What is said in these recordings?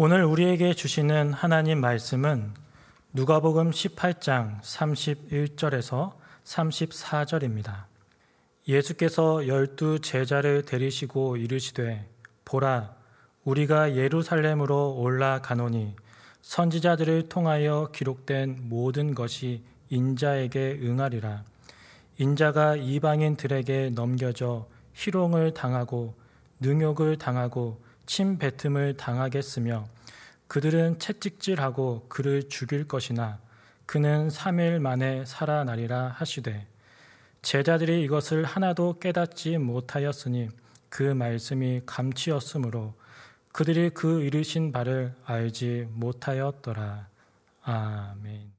오늘 우리에게 주시는 하나님 말씀은 누가복음 18장 31절에서 34절입니다. 예수께서 열두 제자를 데리시고 이르시되 보라 우리가 예루살렘으로 올라가노니 선지자들을 통하여 기록된 모든 것이 인자에게 응하리라 인자가 이방인들에게 넘겨져 희롱을 당하고 능욕을 당하고 침뱉음을 당하겠으며 그들은 채찍질하고 그를 죽일 것이나 그는 3일 만에 살아나리라 하시되 제자들이 이것을 하나도 깨닫지 못하였으니 그 말씀이 감추였으므로 그들이 그 이르신 바를 알지 못하였더라. 아멘.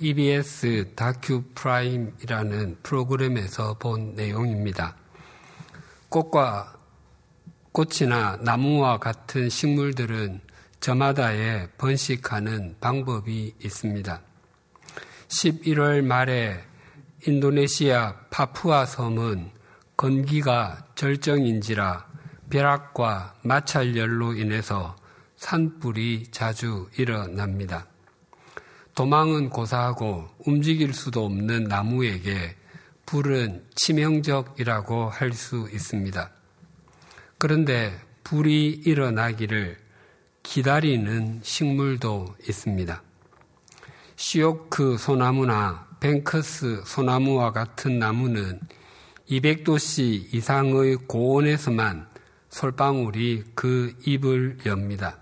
EBS 다큐 프라임이라는 프로그램에서 본 내용입니다. 꽃과 꽃이나 나무와 같은 식물들은 저마다의 번식하는 방법이 있습니다. 11월 말에 인도네시아 파푸아 섬은 건기가 절정인지라 벼락과 마찰열로 인해서 산불이 자주 일어납니다. 도망은 고사하고 움직일 수도 없는 나무에게 불은 치명적이라고 할 수 있습니다. 그런데 불이 일어나기를 기다리는 식물도 있습니다. 시오크 소나무나 뱅커스 소나무와 같은 나무는 200도씨 이상의 고온에서만 솔방울이 그 입을 엽니다.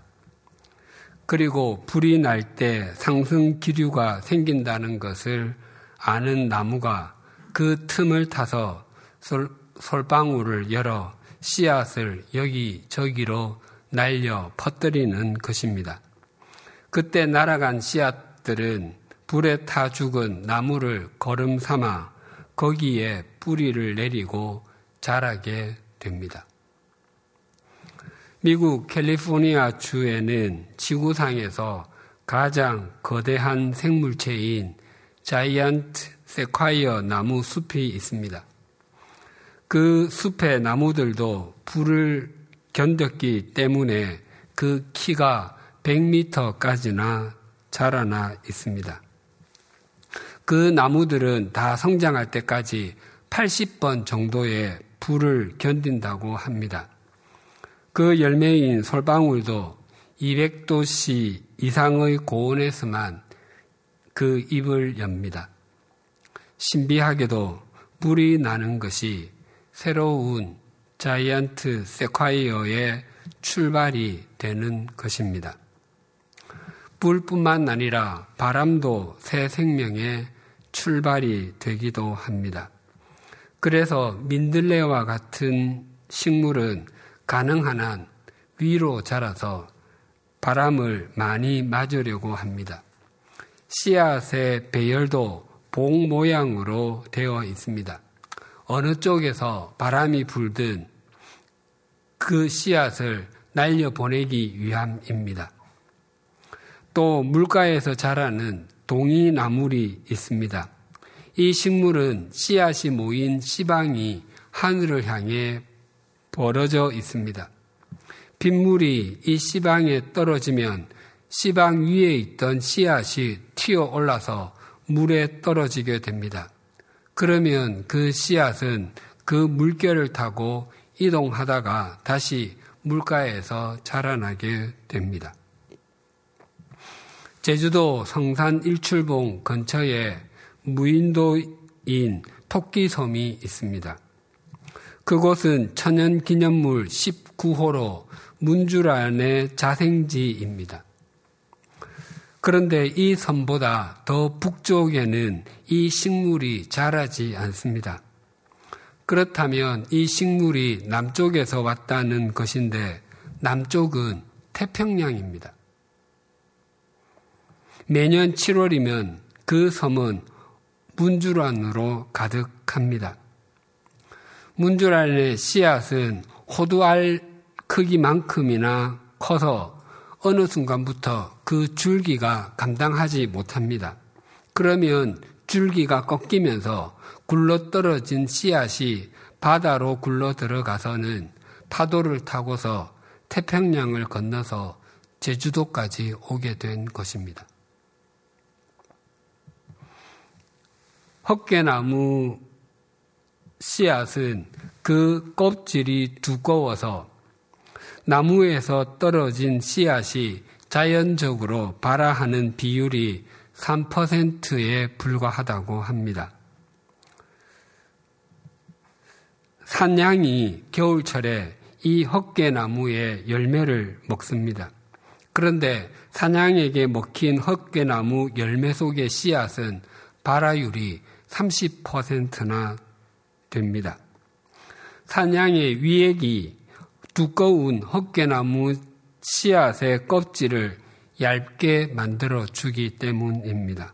그리고 불이 날 때 상승 기류가 생긴다는 것을 아는 나무가 그 틈을 타서 솔, 솔방울을 열어 씨앗을 여기 저기로 날려 퍼뜨리는 것입니다. 그때 날아간 씨앗들은 불에 타 죽은 나무를 거름 삼아 거기에 뿌리를 내리고 자라게 됩니다. 미국 캘리포니아 주에는 지구상에서 가장 거대한 생물체인 자이언트 세콰이어 나무 숲이 있습니다. 그 숲의 나무들도 불을 견뎠기 때문에 그 키가 100m까지나 자라나 있습니다. 그 나무들은 다 성장할 때까지 80번 정도의 불을 견딘다고 합니다. 그 열매인 솔방울도 200도씨 이상의 고온에서만 그 입을 엽니다. 신비하게도 불이 나는 것이 새로운 자이언트 세콰이어의 출발이 되는 것입니다. 불뿐만 아니라 바람도 새 생명의 출발이 되기도 합니다. 그래서 민들레와 같은 식물은 가능한 한 위로 자라서 바람을 많이 맞으려고 합니다. 씨앗의 배열도 봉 모양으로 되어 있습니다. 어느 쪽에서 바람이 불든 그 씨앗을 날려 보내기 위함입니다. 또 물가에서 자라는 동이나물이 있습니다. 이 식물은 씨앗이 모인 씨방이 하늘을 향해 벌어져 있습니다. 빗물이 이 씨방에 떨어지면 씨방 위에 있던 씨앗이 튀어 올라서 물에 떨어지게 됩니다. 그러면 그 씨앗은 그 물결을 타고 이동하다가 다시 물가에서 자라나게 됩니다. 제주도 성산 일출봉 근처에 무인도인 토끼섬이 있습니다. 그곳은 천연기념물 19호로 문주란의 자생지입니다. 그런데 이 섬보다 더 북쪽에는 이 식물이 자라지 않습니다. 그렇다면 이 식물이 남쪽에서 왔다는 것인데 남쪽은 태평양입니다. 매년 7월이면 그 섬은 문주란으로 가득합니다. 문주란의 씨앗은 호두알 크기만큼이나 커서 어느 순간부터 그 줄기가 감당하지 못합니다. 그러면 줄기가 꺾이면서 굴러 떨어진 씨앗이 바다로 굴러 들어가서는 파도를 타고서 태평양을 건너서 제주도까지 오게 된 것입니다. 헛개나무 씨앗은 그 껍질이 두꺼워서 나무에서 떨어진 씨앗이 자연적으로 발화하는 비율이 3%에 불과하다고 합니다. 산양이 겨울철에 이 헛개나무의 열매를 먹습니다. 그런데 사냥에게 먹힌 헛개나무 열매 속의 씨앗은 발화율이 30%나 됩니다. 사냥의 위액이 두꺼운 헛개나무 씨앗의 껍질을 얇게 만들어 주기 때문입니다.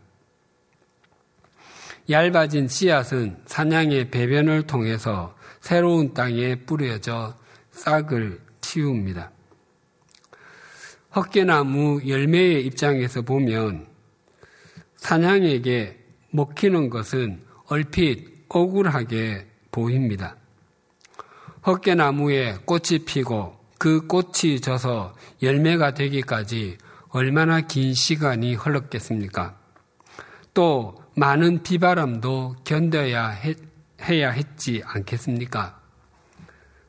얇아진 씨앗은 사냥의 배변을 통해서 새로운 땅에 뿌려져 싹을 틔웁니다. 헛개나무 열매의 입장에서 보면 사냥에게 먹히는 것은 얼핏 억울하게 보입니다. 헛개나무에 꽃이 피고 그 꽃이 져서 열매가 되기까지 얼마나 긴 시간이 흘렀겠습니까? 또 많은 비바람도 견뎌야 해, 해야 했지 않겠습니까?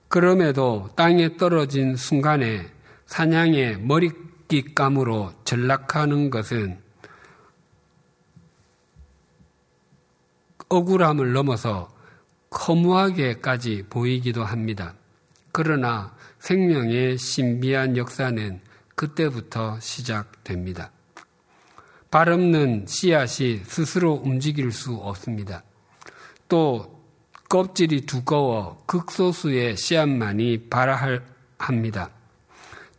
그럼에도 땅에 떨어진 순간에 사냥의 머리깃감으로 전락하는 것은 억울함을 넘어서 허무하게까지 보이기도 합니다. 그러나 생명의 신비한 역사는 그때부터 시작됩니다. 발 없는 씨앗이 스스로 움직일 수 없습니다. 또 껍질이 두꺼워 극소수의 씨앗만이 발화합니다.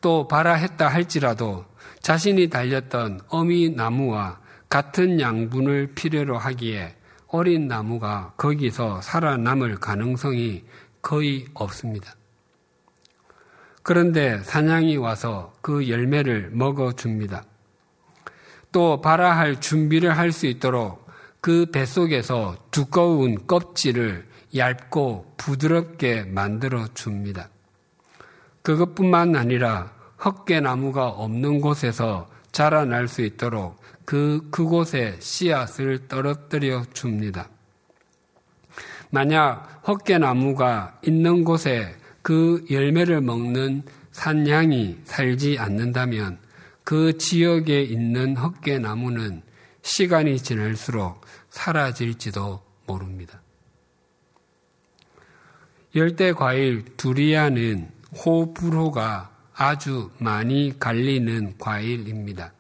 또 발화했다 할지라도 자신이 달렸던 어미 나무와 같은 양분을 필요로 하기에 어린 나무가 거기서 살아남을 가능성이 거의 없습니다. 그런데 사냥이 와서 그 열매를 먹어줍니다. 또 발아할 준비를 할 수 있도록 그 뱃속에서 두꺼운 껍질을 얇고 부드럽게 만들어 줍니다. 그것뿐만 아니라 헛개나무가 없는 곳에서 자라날 수 있도록 그, 그곳에 씨앗을 떨어뜨려 줍니다. 만약 헛개나무가 있는 곳에 그 열매를 먹는 산양이 살지 않는다면 그 지역에 있는 헛개나무는 시간이 지날수록 사라질지도 모릅니다. 열대 과일 두리안은 호불호가 아주 많이 갈리는 과일입니다.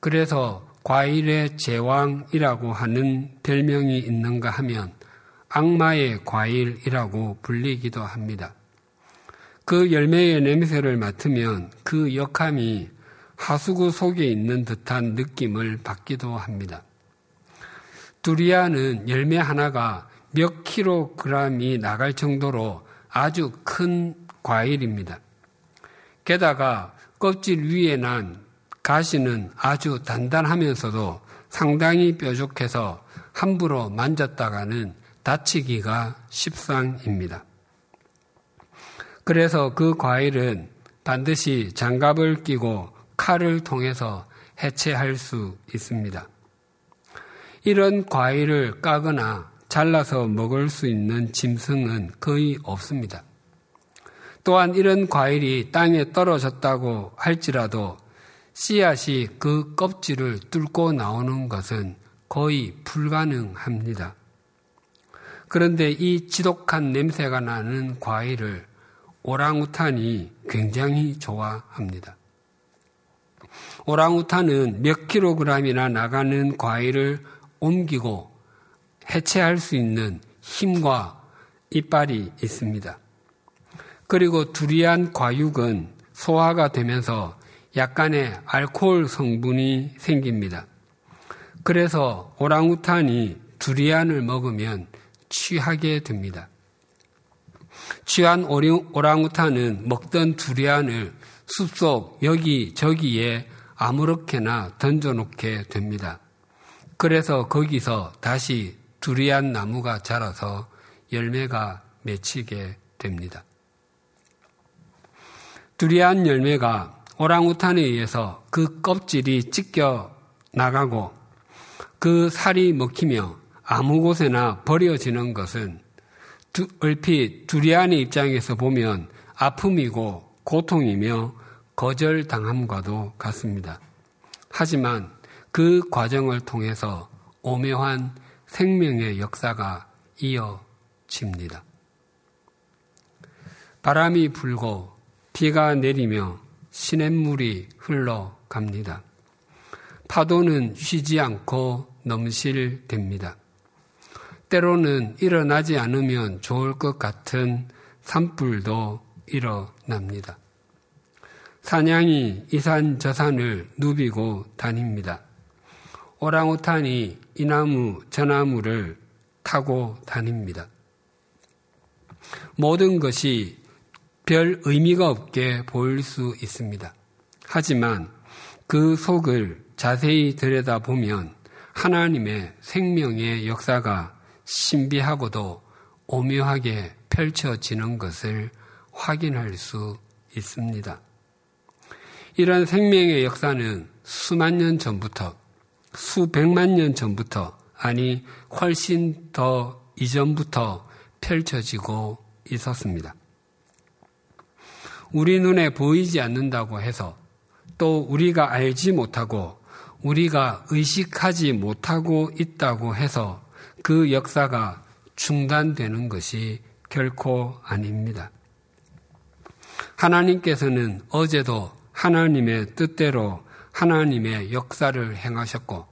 그래서 과일의 제왕이라고 하는 별명이 있는가 하면 악마의 과일이라고 불리기도 합니다. 그 열매의 냄새를 맡으면 그 역함이 하수구 속에 있는 듯한 느낌을 받기도 합니다. 두리안은 열매 하나가 몇 킬로그램이 나갈 정도로 아주 큰 과일입니다. 게다가 껍질 위에 난 가시는 아주 단단하면서도 상당히 뾰족해서 함부로 만졌다가는 다치기가 십상입니다. 그래서 그 과일은 반드시 장갑을 끼고 칼을 통해서 해체할 수 있습니다. 이런 과일을 까거나 잘라서 먹을 수 있는 짐승은 거의 없습니다. 또한 이런 과일이 땅에 떨어졌다고 할지라도 씨앗이 그 껍질을 뚫고 나오는 것은 거의 불가능합니다. 그런데 이 지독한 냄새가 나는 과일을 오랑우탄이 굉장히 좋아합니다. 오랑우탄은 몇 킬로그램이나 나가는 과일을 옮기고 해체할 수 있는 힘과 이빨이 있습니다. 그리고 두리안 과육은 소화가 되면서 약간의 알코올 성분이 생깁니다. 그래서 오랑우탄이 두리안을 먹으면 취하게 됩니다. 취한 오랑우탄은 먹던 두리안을 숲속 여기 저기에 아무렇게나 던져놓게 됩니다. 그래서 거기서 다시 두리안 나무가 자라서 열매가 맺히게 됩니다. 두리안 열매가 오랑우탄에 의해서 그 껍질이 찢겨 나가고 그 살이 먹히며 아무 곳에나 버려지는 것은 두, 얼핏 두리안의 입장에서 보면 아픔이고 고통이며 거절당함과도 같습니다. 하지만 그 과정을 통해서 오묘한 생명의 역사가 이어집니다. 바람이 불고 비가 내리며 시냇물이 흘러갑니다. 파도는 쉬지 않고 넘실됩니다. 때로는 일어나지 않으면 좋을 것 같은 산불도 일어납니다. 사냥이 이산 저 산을 누비고 다닙니다. 오랑우탄이 이 나무 저 나무를 타고 다닙니다. 모든 것이 별 의미가 없게 보일 수 있습니다. 하지만 그 속을 자세히 들여다보면 하나님의 생명의 역사가 신비하고도 오묘하게 펼쳐지는 것을 확인할 수 있습니다. 이런 생명의 역사는 수만 년 전부터, 수백만 년 전부터, 아니, 훨씬 더 이전부터 펼쳐지고 있었습니다. 우리 눈에 보이지 않는다고 해서 또 우리가 알지 못하고 우리가 의식하지 못하고 있다고 해서 그 역사가 중단되는 것이 결코 아닙니다. 하나님께서는 어제도 하나님의 뜻대로 하나님의 역사를 행하셨고,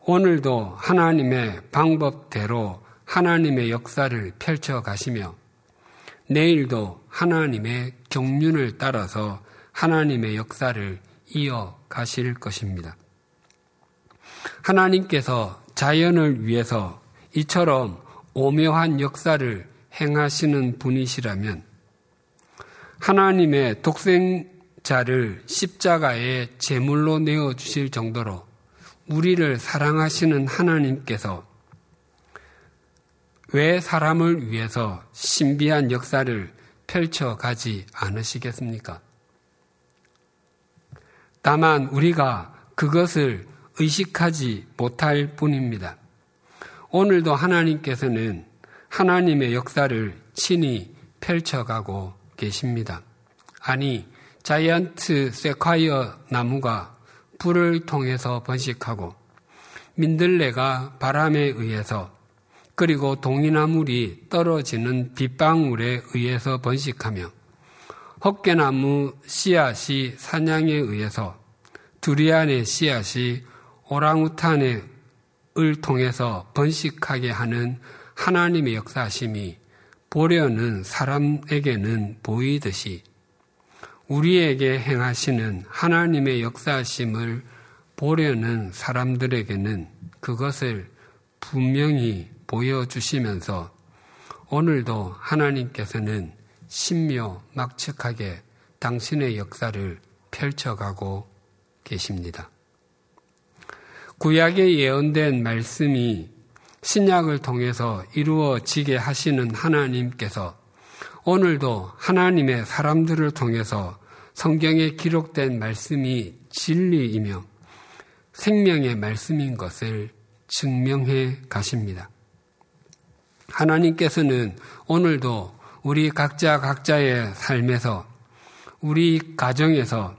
오늘도 하나님의 방법대로 하나님의 역사를 펼쳐 가시며, 내일도 하나님의 경륜을 따라서 하나님의 역사를 이어 가실 것입니다. 하나님께서 자연을 위해서 이처럼 오묘한 역사를 행하시는 분이시라면 하나님의 독생자를 십자가에 제물로 내어 주실 정도로 우리를 사랑하시는 하나님께서 왜 사람을 위해서 신비한 역사를 펼쳐 가지 않으시겠습니까? 다만 우리가 그것을 의식하지 못할 뿐입니다. 오늘도 하나님께서는 하나님의 역사를 친히 펼쳐가고 계십니다. 아니, 자이언트 세콰이어 나무가 불을 통해서 번식하고 민들레가 바람에 의해서 그리고 동이나물이 떨어지는 빗방울에 의해서 번식하며 헛개나무 씨앗이 사냥에 의해서 두리안의 씨앗이 오랑우탄의 을 통해서 번식하게 하는 하나님의 역사심이 보려는 사람에게는 보이듯이 우리에게 행하시는 하나님의 역사심을 보려는 사람들에게는 그것을 분명히 보여주시면서 오늘도 하나님께서는 신묘 막측하게 당신의 역사를 펼쳐가고 계십니다. 구약에 예언된 말씀이 신약을 통해서 이루어지게 하시는 하나님께서 오늘도 하나님의 사람들을 통해서 성경에 기록된 말씀이 진리이며 생명의 말씀인 것을 증명해 가십니다. 하나님께서는 오늘도 우리 각자 각자의 삶에서 우리 가정에서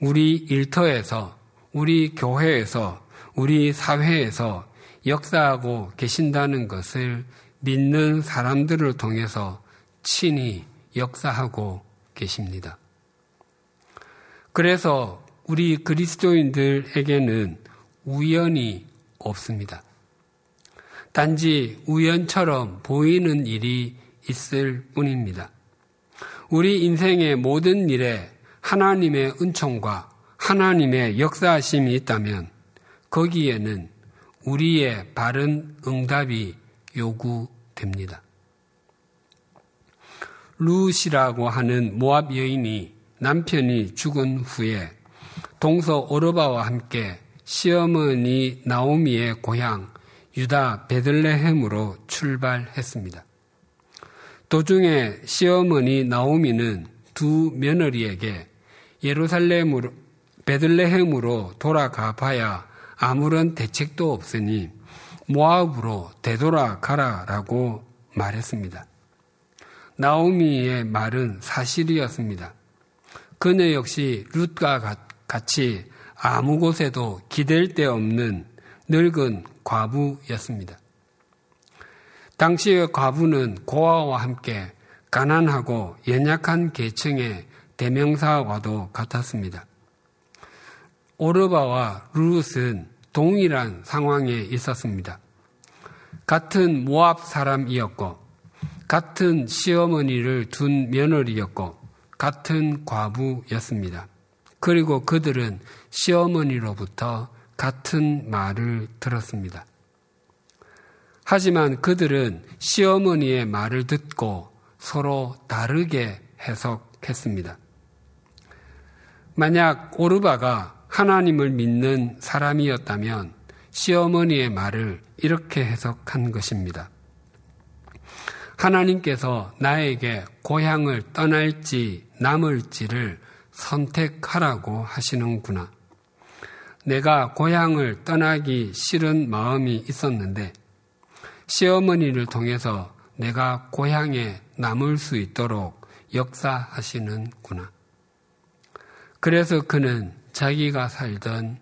우리 일터에서 우리 교회에서 우리 사회에서 역사하고 계신다는 것을 믿는 사람들을 통해서 친히 역사하고 계십니다. 그래서 우리 그리스도인들에게는 우연이 없습니다. 단지 우연처럼 보이는 일이 있을 뿐입니다. 우리 인생의 모든 일에 하나님의 은총과 하나님의 역사하심이 있다면 거기에는 우리의 바른 응답이 요구됩니다. 루시라고 하는 모압 여인이 남편이 죽은 후에 동서 오르바와 함께 시어머니 나오미의 고향 유다 베들레헴으로 출발했습니다. 도중에 시어머니 나오미는 두 며느리에게 예루살렘으로 베들레헴으로 돌아가 봐야 아무런 대책도 없으니 모압으로 되돌아가라라고 말했습니다. 나오미의 말은 사실이었습니다. 그녀 역시 룻과 같이 아무 곳에도 기댈 데 없는 늙은 과부였습니다. 당시의 과부는 고아와 함께 가난하고 연약한 계층의 대명사와도 같았습니다. 오르바와 룻은 동일한 상황에 있었습니다. 같은 모압 사람이었고, 같은 시어머니를 둔 며느리였고, 같은 과부였습니다. 그리고 그들은 시어머니로부터 같은 말을 들었습니다. 하지만 그들은 시어머니의 말을 듣고 서로 다르게 해석했습니다. 만약 오르바가 하나님을 믿는 사람이었다면 시어머니의 말을 이렇게 해석한 것입니다. 하나님께서 나에게 고향을 떠날지 남을지를 선택하라고 하시는구나. 내가 고향을 떠나기 싫은 마음이 있었는데 시어머니를 통해서 내가 고향에 남을 수 있도록 역사하시는구나. 그래서 그는 자기가 살던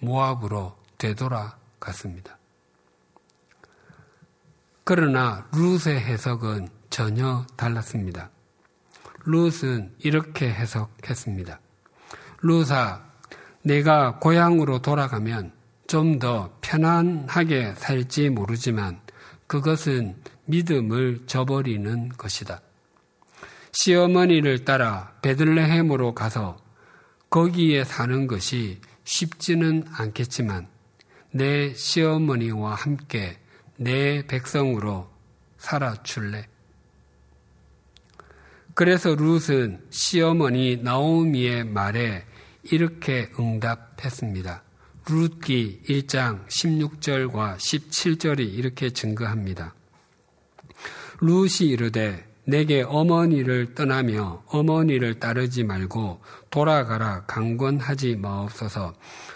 모압으로 되돌아갔습니다. 그러나 룻의 해석은 전혀 달랐습니다. 룻은 이렇게 해석했습니다. 룻아, 내가 고향으로 돌아가면 좀 더 편안하게 살지 모르지만 그것은 믿음을 저버리는 것이다. 시어머니를 따라 베들레헴으로 가서 거기에 사는 것이 쉽지는 않겠지만 내 시어머니와 함께 내 백성으로 살아줄래? 그래서 룻은 시어머니 나오미의 말에 이렇게 응답했습니다. 룻기 1장 16절과 17절이 이렇게 증거합니다. 룻이 이르되 내게 어머니를 떠나며 어머니를 따르지 말고 돌아가라 강권하지 마옵소서.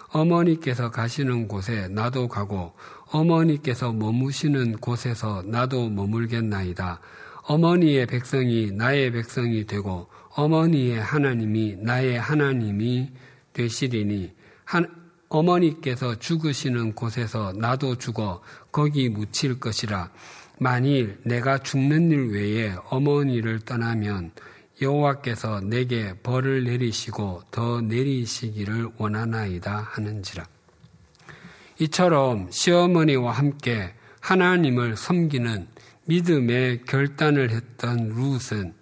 어머니께서 가시는 곳에 나도 가고 어머니께서 머무시는 곳에서 나도 머물겠나이다. 어머니의 백성이 나의 백성이 되고 어머니의 하나님이 나의 하나님이 되시리니 한, 어머니께서 죽으시는 곳에서 나도 죽어 거기 묻힐 것이라. 만일 내가 죽는 일 외에 어머니를 떠나면 여호와께서 내게 벌을 내리시고 더 내리시기를 원하나이다 하는지라. 이처럼 시어머니와 함께 하나님을 섬기는 믿음의 결단을 했던 룻은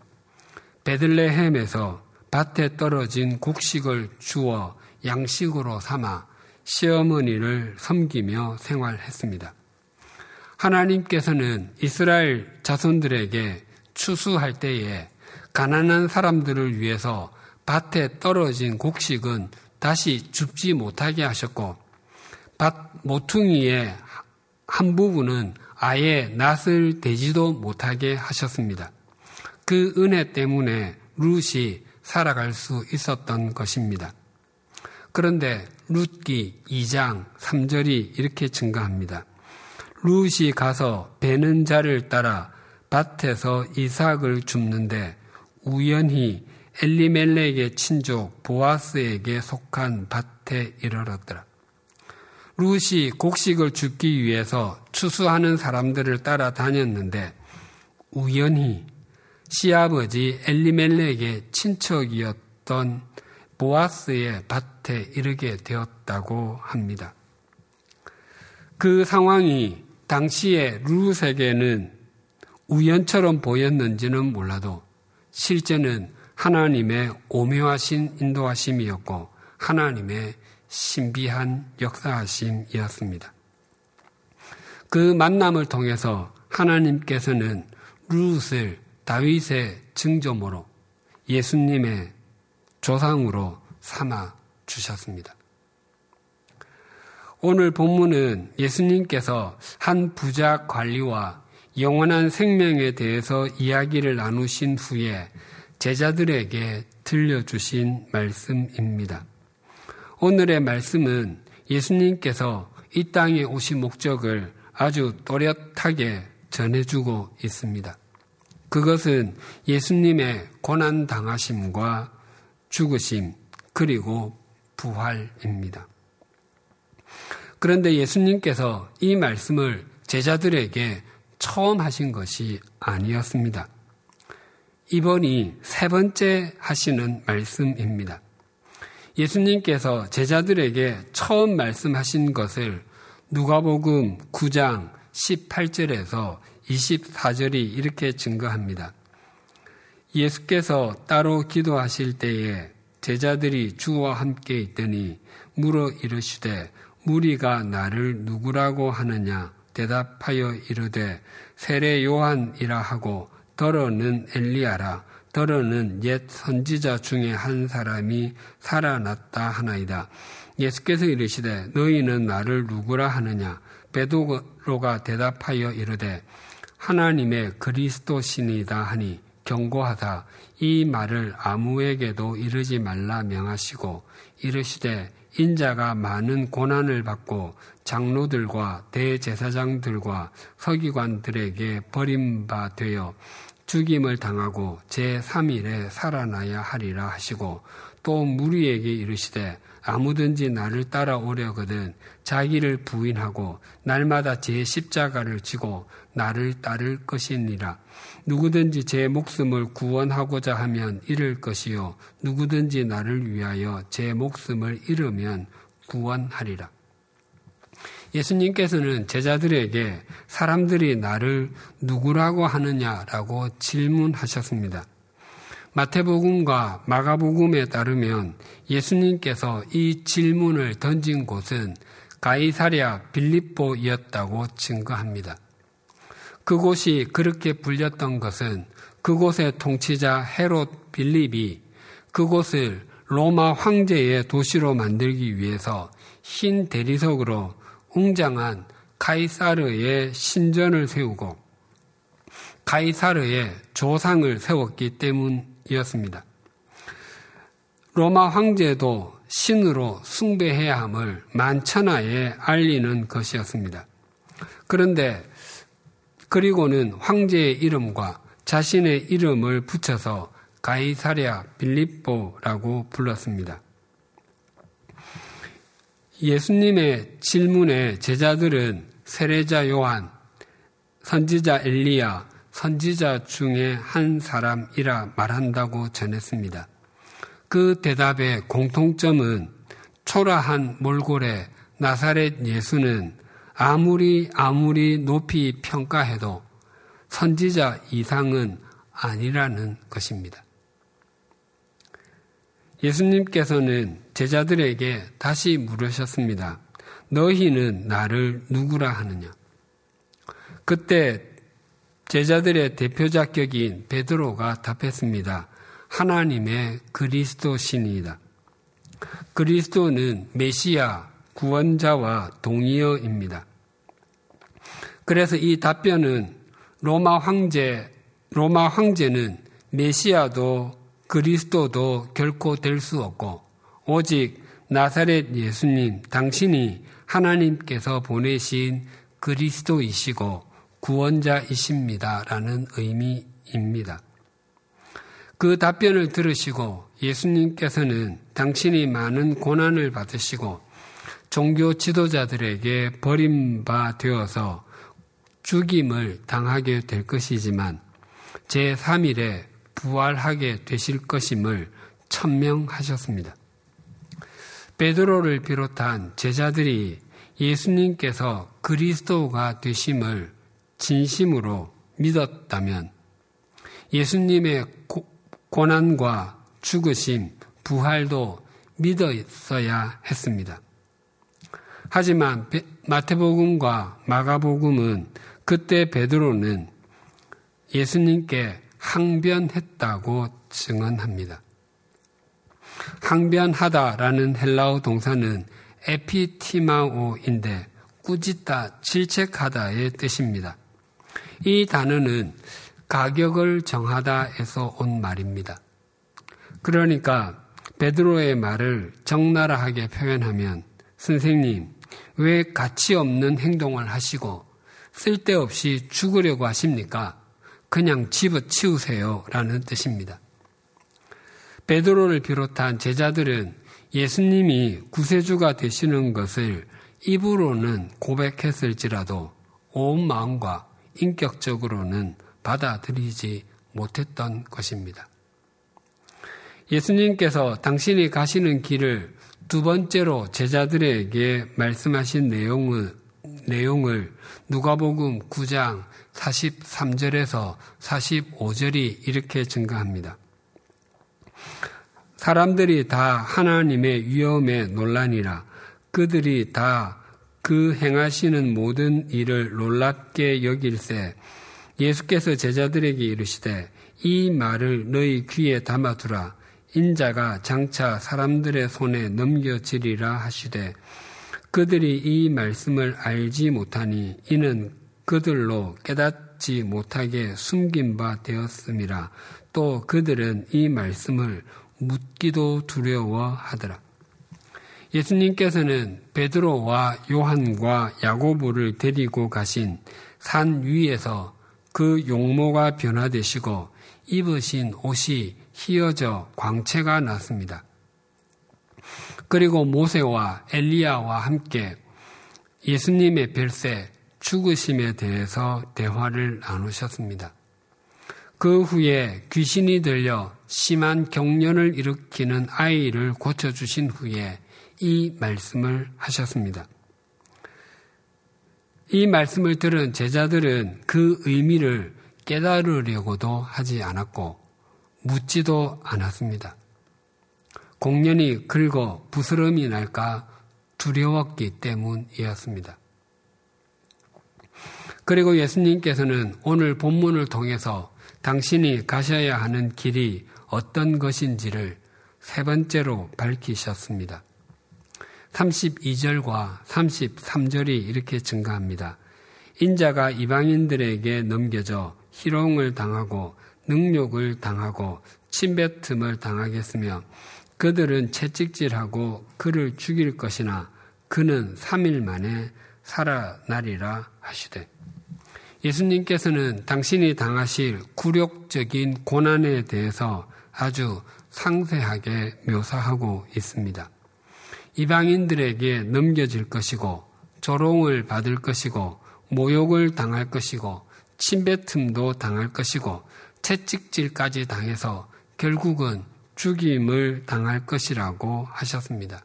베들레헴에서 밭에 떨어진 곡식을 주어 양식으로 삼아 시어머니를 섬기며 생활했습니다. 하나님께서는 이스라엘 자손들에게 추수할 때에 가난한 사람들을 위해서 밭에 떨어진 곡식은 다시 줍지 못하게 하셨고 밭 모퉁이의 한 부분은 아예 낫을 대지도 못하게 하셨습니다. 그 은혜 때문에 룻이 살아갈 수 있었던 것입니다. 그런데 룻기 2장 3절이 이렇게 증가합니다. 룻이 가서 베는 자를 따라 밭에서 이삭을 줍는데 우연히 엘리멜렉의 친족 보아스에게 속한 밭에 이르렀더라. 룻이 곡식을 줍기 위해서 추수하는 사람들을 따라 다녔는데 우연히 시아버지 엘리멜렉의 친척이었던 보아스의 밭에 이르게 되었다고 합니다. 그 상황이 당시에 룻에게는 우연처럼 보였는지는 몰라도 실제는 하나님의 오묘하신 인도하심이었고 하나님의 신비한 역사하심이었습니다. 그 만남을 통해서 하나님께서는 룻을 다윗의 증조모로 예수님의 조상으로 삼아 주셨습니다. 오늘 본문은 예수님께서 한 부자 관리와 영원한 생명에 대해서 이야기를 나누신 후에 제자들에게 들려주신 말씀입니다. 오늘의 말씀은 예수님께서 이 땅에 오신 목적을 아주 또렷하게 전해주고 있습니다. 그것은 예수님의 고난당하심과 죽으심, 그리고 부활입니다. 그런데 예수님께서 이 말씀을 제자들에게 처음 하신 것이 아니었습니다. 이번이 세 번째 하시는 말씀입니다. 예수님께서 제자들에게 처음 말씀하신 것을 누가복음 9장 18절에서 24절이 이렇게 증거합니다. 예수께서 따로 기도하실 때에 제자들이 주와 함께 있더니 물어 이르시되 무리가 나를 누구라고 하느냐 대답하여 이르되 세례 요한이라 하고 더러는 엘리야라 더러는 옛 선지자 중에 한 사람이 살아났다 하나이다. 예수께서 이르시되 너희는 나를 누구라 하느냐 베드로가 대답하여 이르되 하나님의 그리스도신이다 하니 경고하다 이 말을 아무에게도 이르지 말라 명하시고 이르시되 인자가 많은 고난을 받고 장로들과 대제사장들과 서기관들에게 버림바 되어 죽임을 당하고 제3일에 살아나야 하리라 하시고 또 무리에게 이르시되 아무든지 나를 따라오려거든 자기를 부인하고 날마다 제 십자가를 지고 나를 따를 것이니라. 누구든지 제 목숨을 구원하고자 하면 잃을 것이요. 누구든지 나를 위하여 제 목숨을 잃으면 구원하리라. 예수님께서는 제자들에게 사람들이 나를 누구라고 하느냐라고 질문하셨습니다. 마태복음과 마가복음에 따르면 예수님께서 이 질문을 던진 곳은 가이사랴 빌립보이었다고 증거합니다. 그곳이 그렇게 불렸던 것은 그곳의 통치자 헤롯 빌립이 그곳을 로마 황제의 도시로 만들기 위해서 흰 대리석으로 웅장한 카이사르의 신전을 세우고 카이사르의 조상을 세웠기 때문 이었습니다. 로마 황제도 신으로 숭배해야 함을 만천하에 알리는 것이었습니다. 그런데 그리고는 황제의 이름과 자신의 이름을 붙여서 가이사랴 빌립보라고 불렀습니다. 예수님의 질문에 제자들은 세례자 요한, 선지자 엘리야, 선지자 중에 한 사람이라 말한다고 전했습니다. 그 대답의 공통점은 초라한 몰골의 나사렛 예수는 아무리 아무리 높이 평가해도 선지자 이상은 아니라는 것입니다. 예수님께서는 제자들에게 다시 물으셨습니다. 너희는 나를 누구라 하느냐? 그때 제자들의 대표 자격인 베드로가 답했습니다. 하나님의 그리스도신이다. 그리스도는 메시아 구원자와 동의어입니다. 그래서 이 답변은 로마 황제, 로마 황제는 메시아도 그리스도도 결코 될 수 없고 오직 나사렛 예수님 당신이 하나님께서 보내신 그리스도이시고 구원자이십니다라는 의미입니다. 그 답변을 들으시고 예수님께서는 당신이 많은 고난을 받으시고 종교 지도자들에게 버림바 되어서 죽임을 당하게 될 것이지만 제3일에 부활하게 되실 것임을 천명하셨습니다. 베드로를 비롯한 제자들이 예수님께서 그리스도가 되심을 진심으로 믿었다면 예수님의 고난과 죽으심, 부활도 믿었어야 했습니다. 하지만 마태복음과 마가복음은 그때 베드로는 예수님께 항변했다고 증언합니다. 항변하다라는 헬라어 동사는 에피티마오인데 꾸짖다, 질책하다의 뜻입니다. 이 단어는 가격을 정하다에서 온 말입니다. 그러니까 베드로의 말을 적나라하게 표현하면 선생님, 왜 가치 없는 행동을 하시고 쓸데없이 죽으려고 하십니까? 그냥 집어치우세요. 라는 뜻입니다. 베드로를 비롯한 제자들은 예수님이 구세주가 되시는 것을 입으로는 고백했을지라도 온 마음과 인격적으로는 받아들이지 못했던 것입니다. 예수님께서 당신이 가시는 길을 두 번째로 제자들에게 말씀하신 내용을, 내용을 누가복음 9장 43절에서 45절이 이렇게 증가합니다. 사람들이 다 하나님의 위엄에 논란이라 그들이 다 그 행하시는 모든 일을 놀랍게 여길세 예수께서 제자들에게 이르시되 이 말을 너희 귀에 담아두라 인자가 장차 사람들의 손에 넘겨지리라 하시되 그들이 이 말씀을 알지 못하니 이는 그들로 깨닫지 못하게 숨긴 바 되었음이라 또 그들은 이 말씀을 묻기도 두려워하더라. 예수님께서는 베드로와 요한과 야고보를 데리고 가신 산 위에서 그 용모가 변화되시고 입으신 옷이 휘어져 광채가 났습니다. 그리고 모세와 엘리야와 함께 예수님의 별세 죽으심에 대해서 대화를 나누셨습니다. 그 후에 귀신이 들려 심한 경련을 일으키는 아이를 고쳐주신 후에 이 말씀을 하셨습니다. 이 말씀을 들은 제자들은 그 의미를 깨달으려고도 하지 않았고 묻지도 않았습니다. 공연이 긁어 부스럼이 날까 두려웠기 때문이었습니다. 그리고 예수님께서는 오늘 본문을 통해서 당신이 가셔야 하는 길이 어떤 것인지를 세 번째로 밝히셨습니다. 32절과 33절이 이렇게 증가합니다. 인자가 이방인들에게 넘겨져 희롱을 당하고 능욕을 당하고 침뱉음을 당하겠으며 그들은 채찍질하고 그를 죽일 것이나 그는 3일 만에 살아나리라 하시되 예수님께서는 당신이 당하실 굴욕적인 고난에 대해서 아주 상세하게 묘사하고 있습니다. 이방인들에게 넘겨질 것이고 조롱을 받을 것이고 모욕을 당할 것이고 침뱉음도 당할 것이고 채찍질까지 당해서 결국은 죽임을 당할 것이라고 하셨습니다.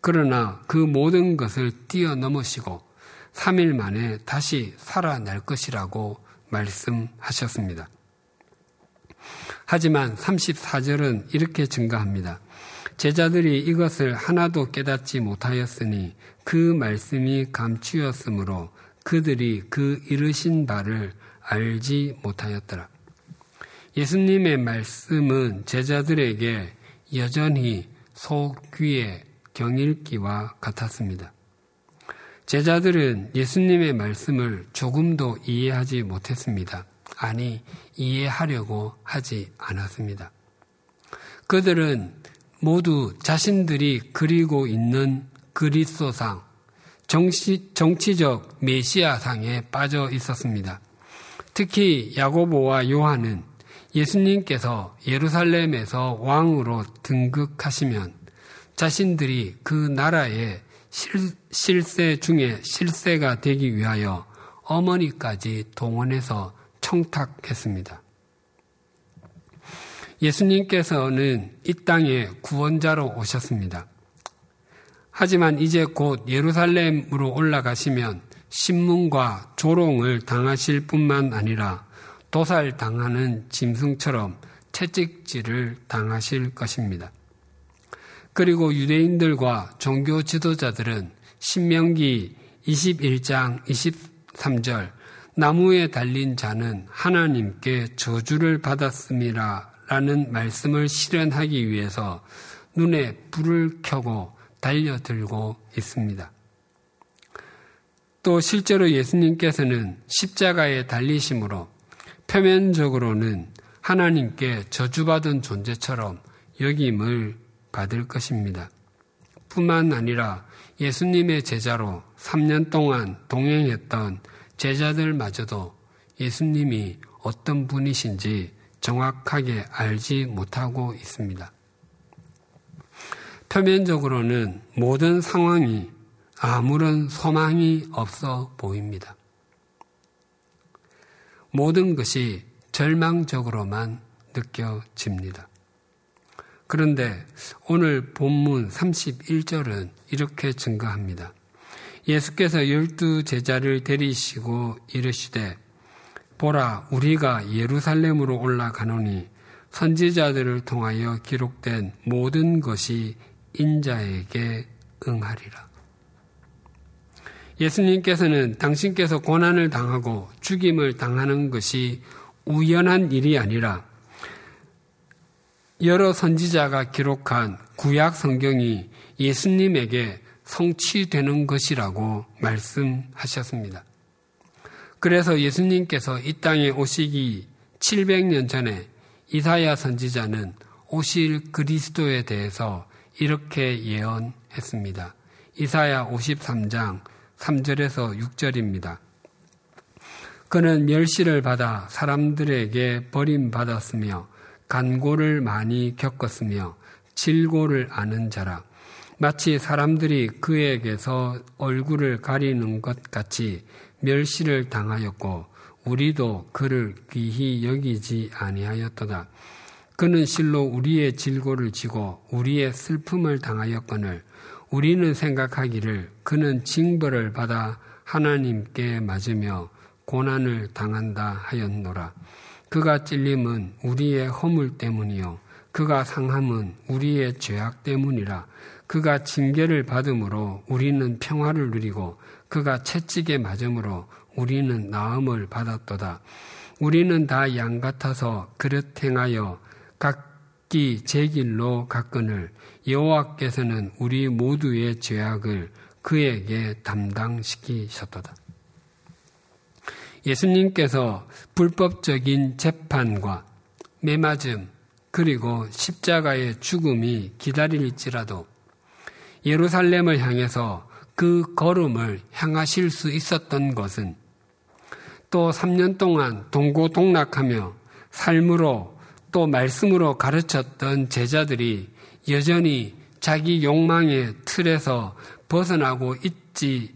그러나 그 모든 것을 뛰어넘으시고 3일 만에 다시 살아날 것이라고 말씀하셨습니다. 하지만 34절은 이렇게 증가합니다. 제자들이 이것을 하나도 깨닫지 못하였으니 그 말씀이 감추었으므로 그들이 그 이르신 바를 알지 못하였더라. 예수님의 말씀은 제자들에게 여전히 속귀의 경일기와 같았습니다. 제자들은 예수님의 말씀을 조금도 이해하지 못했습니다. 아니, 이해하려고 하지 않았습니다. 그들은 모두 자신들이 그리고 있는 그리스도상, 정치, 정치적 메시아상에 빠져 있었습니다. 특히 야고보와 요한은 예수님께서 예루살렘에서 왕으로 등극하시면 자신들이 그 나라의 실, 세 중에 실세가 되기 위하여 어머니까지 동원해서 청탁했습니다. 예수님께서는 이 땅에 구원자로 오셨습니다. 하지만 이제 곧 예루살렘으로 올라가시면 신문과 조롱을 당하실 뿐만 아니라 도살 당하는 짐승처럼 채찍질을 당하실 것입니다. 그리고 유대인들과 종교 지도자들은 신명기 21장 23절 나무에 달린 자는 하나님께 저주를 받았음이라 라는 말씀을 실현하기 위해서 눈에 불을 켜고 달려들고 있습니다. 또 실제로 예수님께서는 십자가에 달리심으로 표면적으로는 하나님께 저주받은 존재처럼 여김을 받을 것입니다. 뿐만 아니라 예수님의 제자로 3년 동안 동행했던 제자들마저도 예수님이 어떤 분이신지 정확하게 알지 못하고 있습니다. 표면적으로는 모든 상황이 아무런 소망이 없어 보입니다. 모든 것이 절망적으로만 느껴집니다. 그런데 오늘 본문 31절은 이렇게 증거합니다. 예수께서 열두 제자를 데리시고 이르시되 보라 우리가 예루살렘으로 올라가노니 선지자들을 통하여 기록된 모든 것이 인자에게 응하리라. 예수님께서는 당신께서 고난을 당하고 죽임을 당하는 것이 우연한 일이 아니라 여러 선지자가 기록한 구약 성경이 예수님에게 성취되는 것이라고 말씀하셨습니다. 그래서 예수님께서 이 땅에 오시기 700년 전에 이사야 선지자는 오실 그리스도에 대해서 이렇게 예언했습니다. 이사야 53장 3절에서 6절입니다. 그는 멸시를 받아 사람들에게 버림받았으며 간고를 많이 겪었으며 질고를 아는 자라. 마치 사람들이 그에게서 얼굴을 가리는 것 같이 멸시를 당하였고 우리도 그를 귀히 여기지 아니하였도다. 그는 실로 우리의 질고를 지고 우리의 슬픔을 당하였거늘 우리는 생각하기를 그는 징벌을 받아 하나님께 맞으며 고난을 당한다 하였노라. 그가 찔림은 우리의 허물 때문이요. 그가 상함은 우리의 죄악 때문이라. 그가 징계를 받음으로 우리는 평화를 누리고 그가 채찍에 맞음으로 우리는 나음을 받았도다. 우리는 다 양 같아서 그릇 행하여 각기 제 길로 갔거늘 여호와께서는 우리 모두의 죄악을 그에게 담당시키셨도다. 예수님께서 불법적인 재판과 매맞음 그리고 십자가의 죽음이 기다릴지라도 예루살렘을 향해서 그 걸음을 향하실 수 있었던 것은 또 3년 동안 동고동락하며 삶으로 또 말씀으로 가르쳤던 제자들이 여전히 자기 욕망의 틀에서 벗어나고 있지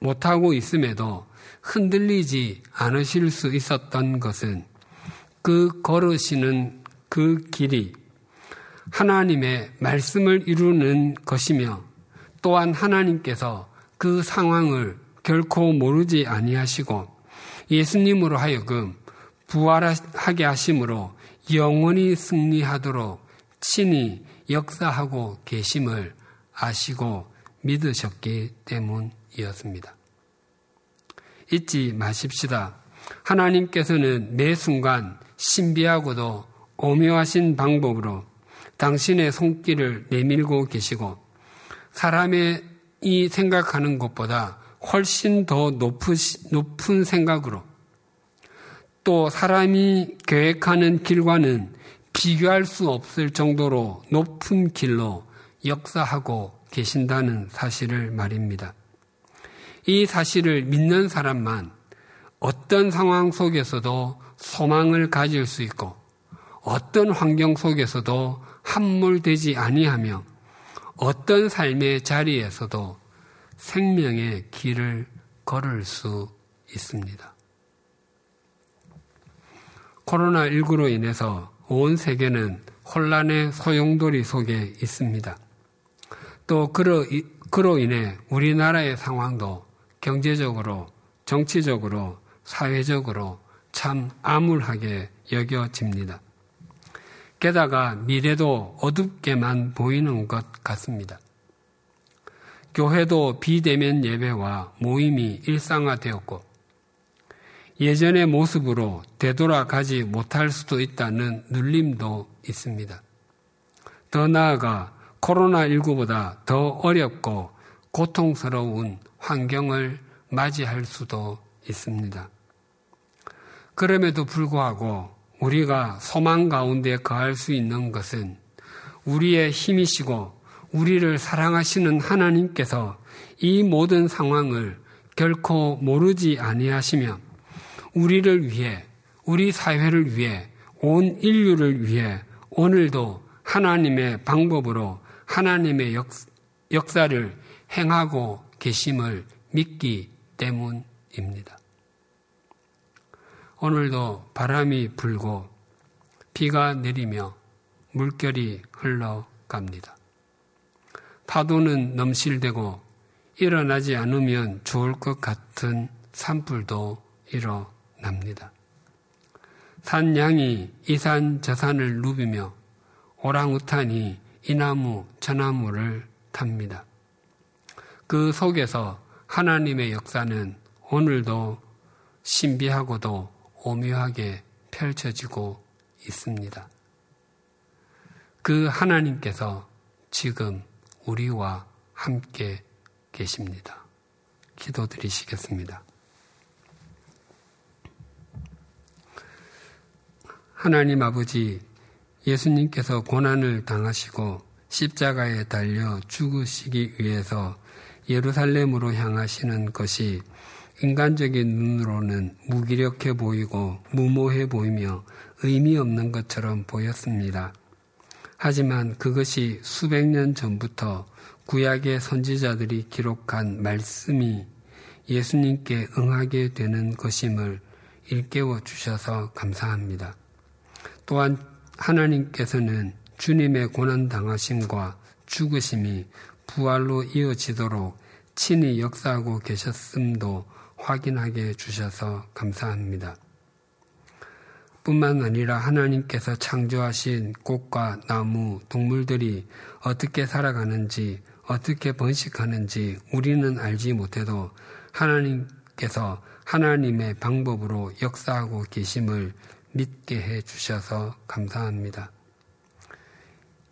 못하고 있음에도 흔들리지 않으실 수 있었던 것은 그 걸으시는 그 길이 하나님의 말씀을 이루는 것이며 또한 하나님께서 그 상황을 결코 모르지 아니하시고 예수님으로 하여금 부활하게 하심으로 영원히 승리하도록 친히 역사하고 계심을 아시고 믿으셨기 때문이었습니다. 잊지 마십시다. 하나님께서는 매 순간 신비하고도 오묘하신 방법으로 당신의 손길을 내밀고 계시고 사람의 이 생각하는 것보다 훨씬 더 높은, 생각으로 또 사람이 계획하는 길과는 비교할 수 없을 정도로 높은 길로 역사하고 계신다는 사실을 말입니다. 이 사실을 믿는 사람만 어떤 상황 속에서도 소망을 가질 수 있고 어떤 환경 속에서도 함몰되지 아니하며 어떤 삶의 자리에서도 생명의 길을 걸을 수 있습니다. 코로나19로 인해서 온 세계는 혼란의 소용돌이 속에 있습니다. 또 그로, 그로 인해 우리나라의 상황도 경제적으로, 정치적으로, 사회적으로 참 암울하게 여겨집니다. 게다가 미래도 어둡게만 보이는 것 같습니다. 교회도 비대면 예배와 모임이 일상화되었고 예전의 모습으로 되돌아가지 못할 수도 있다는 눌림도 있습니다. 더 나아가 코로나19보다 더 어렵고 고통스러운 환경을 맞이할 수도 있습니다. 그럼에도 불구하고 우리가 소망 가운데 거할 수 있는 것은 우리의 힘이시고 우리를 사랑하시는 하나님께서 이 모든 상황을 결코 모르지 아니하시며 우리를 위해 우리 사회를 위해 온 인류를 위해 오늘도 하나님의 방법으로 하나님의 역, 역사를 행하고 계심을 믿기 때문입니다. 오늘도 바람이 불고 비가 내리며 물결이 흘러갑니다. 파도는 넘실대고 일어나지 않으면 좋을 것 같은 산불도 일어납니다. 산양이 이산 저 산을 누비며 오랑우탄이 이 나무 저 나무를 탑니다. 그 속에서 하나님의 역사는 오늘도 신비하고도 오묘하게 펼쳐지고 있습니다. 그 하나님께서 지금 우리와 함께 계십니다. 기도드리시겠습니다. 하나님 아버지, 예수님께서 고난을 당하시고 십자가에 달려 죽으시기 위해서 예루살렘으로 향하시는 것이 인간적인 눈으로는 무기력해 보이고 무모해 보이며 의미 없는 것처럼 보였습니다. 하지만 그것이 수백 년 전부터 구약의 선지자들이 기록한 말씀이 예수님께 응하게 되는 것임을 일깨워 주셔서 감사합니다. 또한 하나님께서는 주님의 고난 당하심과 죽으심이 부활로 이어지도록 친히 역사하고 계셨음도 확인하게 주셔서 감사합니다. 뿐만 아니라 하나님께서 창조하신 꽃과 나무, 동물들이 어떻게 살아가는지, 어떻게 번식하는지 우리는 알지 못해도 하나님께서 하나님의 방법으로 역사하고 계심을 믿게 해 주셔서 감사합니다.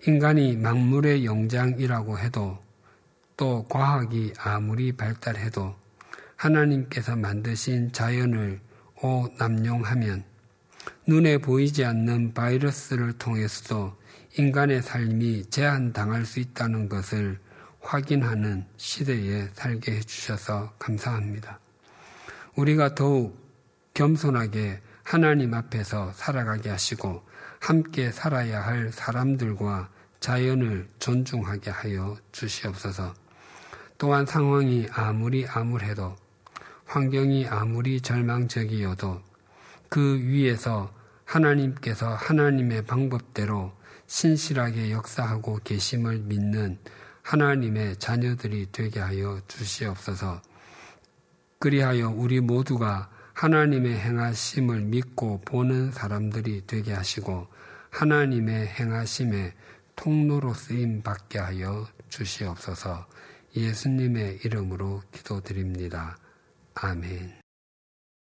인간이 만물의 영장이라고 해도 또 과학이 아무리 발달해도 하나님께서 만드신 자연을 오남용하면 눈에 보이지 않는 바이러스를 통해서도 인간의 삶이 제한당할 수 있다는 것을 확인하는 시대에 살게 해주셔서 감사합니다. 우리가 더욱 겸손하게 하나님 앞에서 살아가게 하시고 함께 살아야 할 사람들과 자연을 존중하게 하여 주시옵소서. 또한 상황이 아무리 암울해도 환경이 아무리 절망적이어도 그 위에서 하나님께서 하나님의 방법대로 신실하게 역사하고 계심을 믿는 하나님의 자녀들이 되게 하여 주시옵소서. 그리하여 우리 모두가 하나님의 행하심을 믿고 보는 사람들이 되게 하시고 하나님의 행하심의 통로로 쓰임 받게 하여 주시옵소서. 예수님의 이름으로 기도드립니다. 아멘.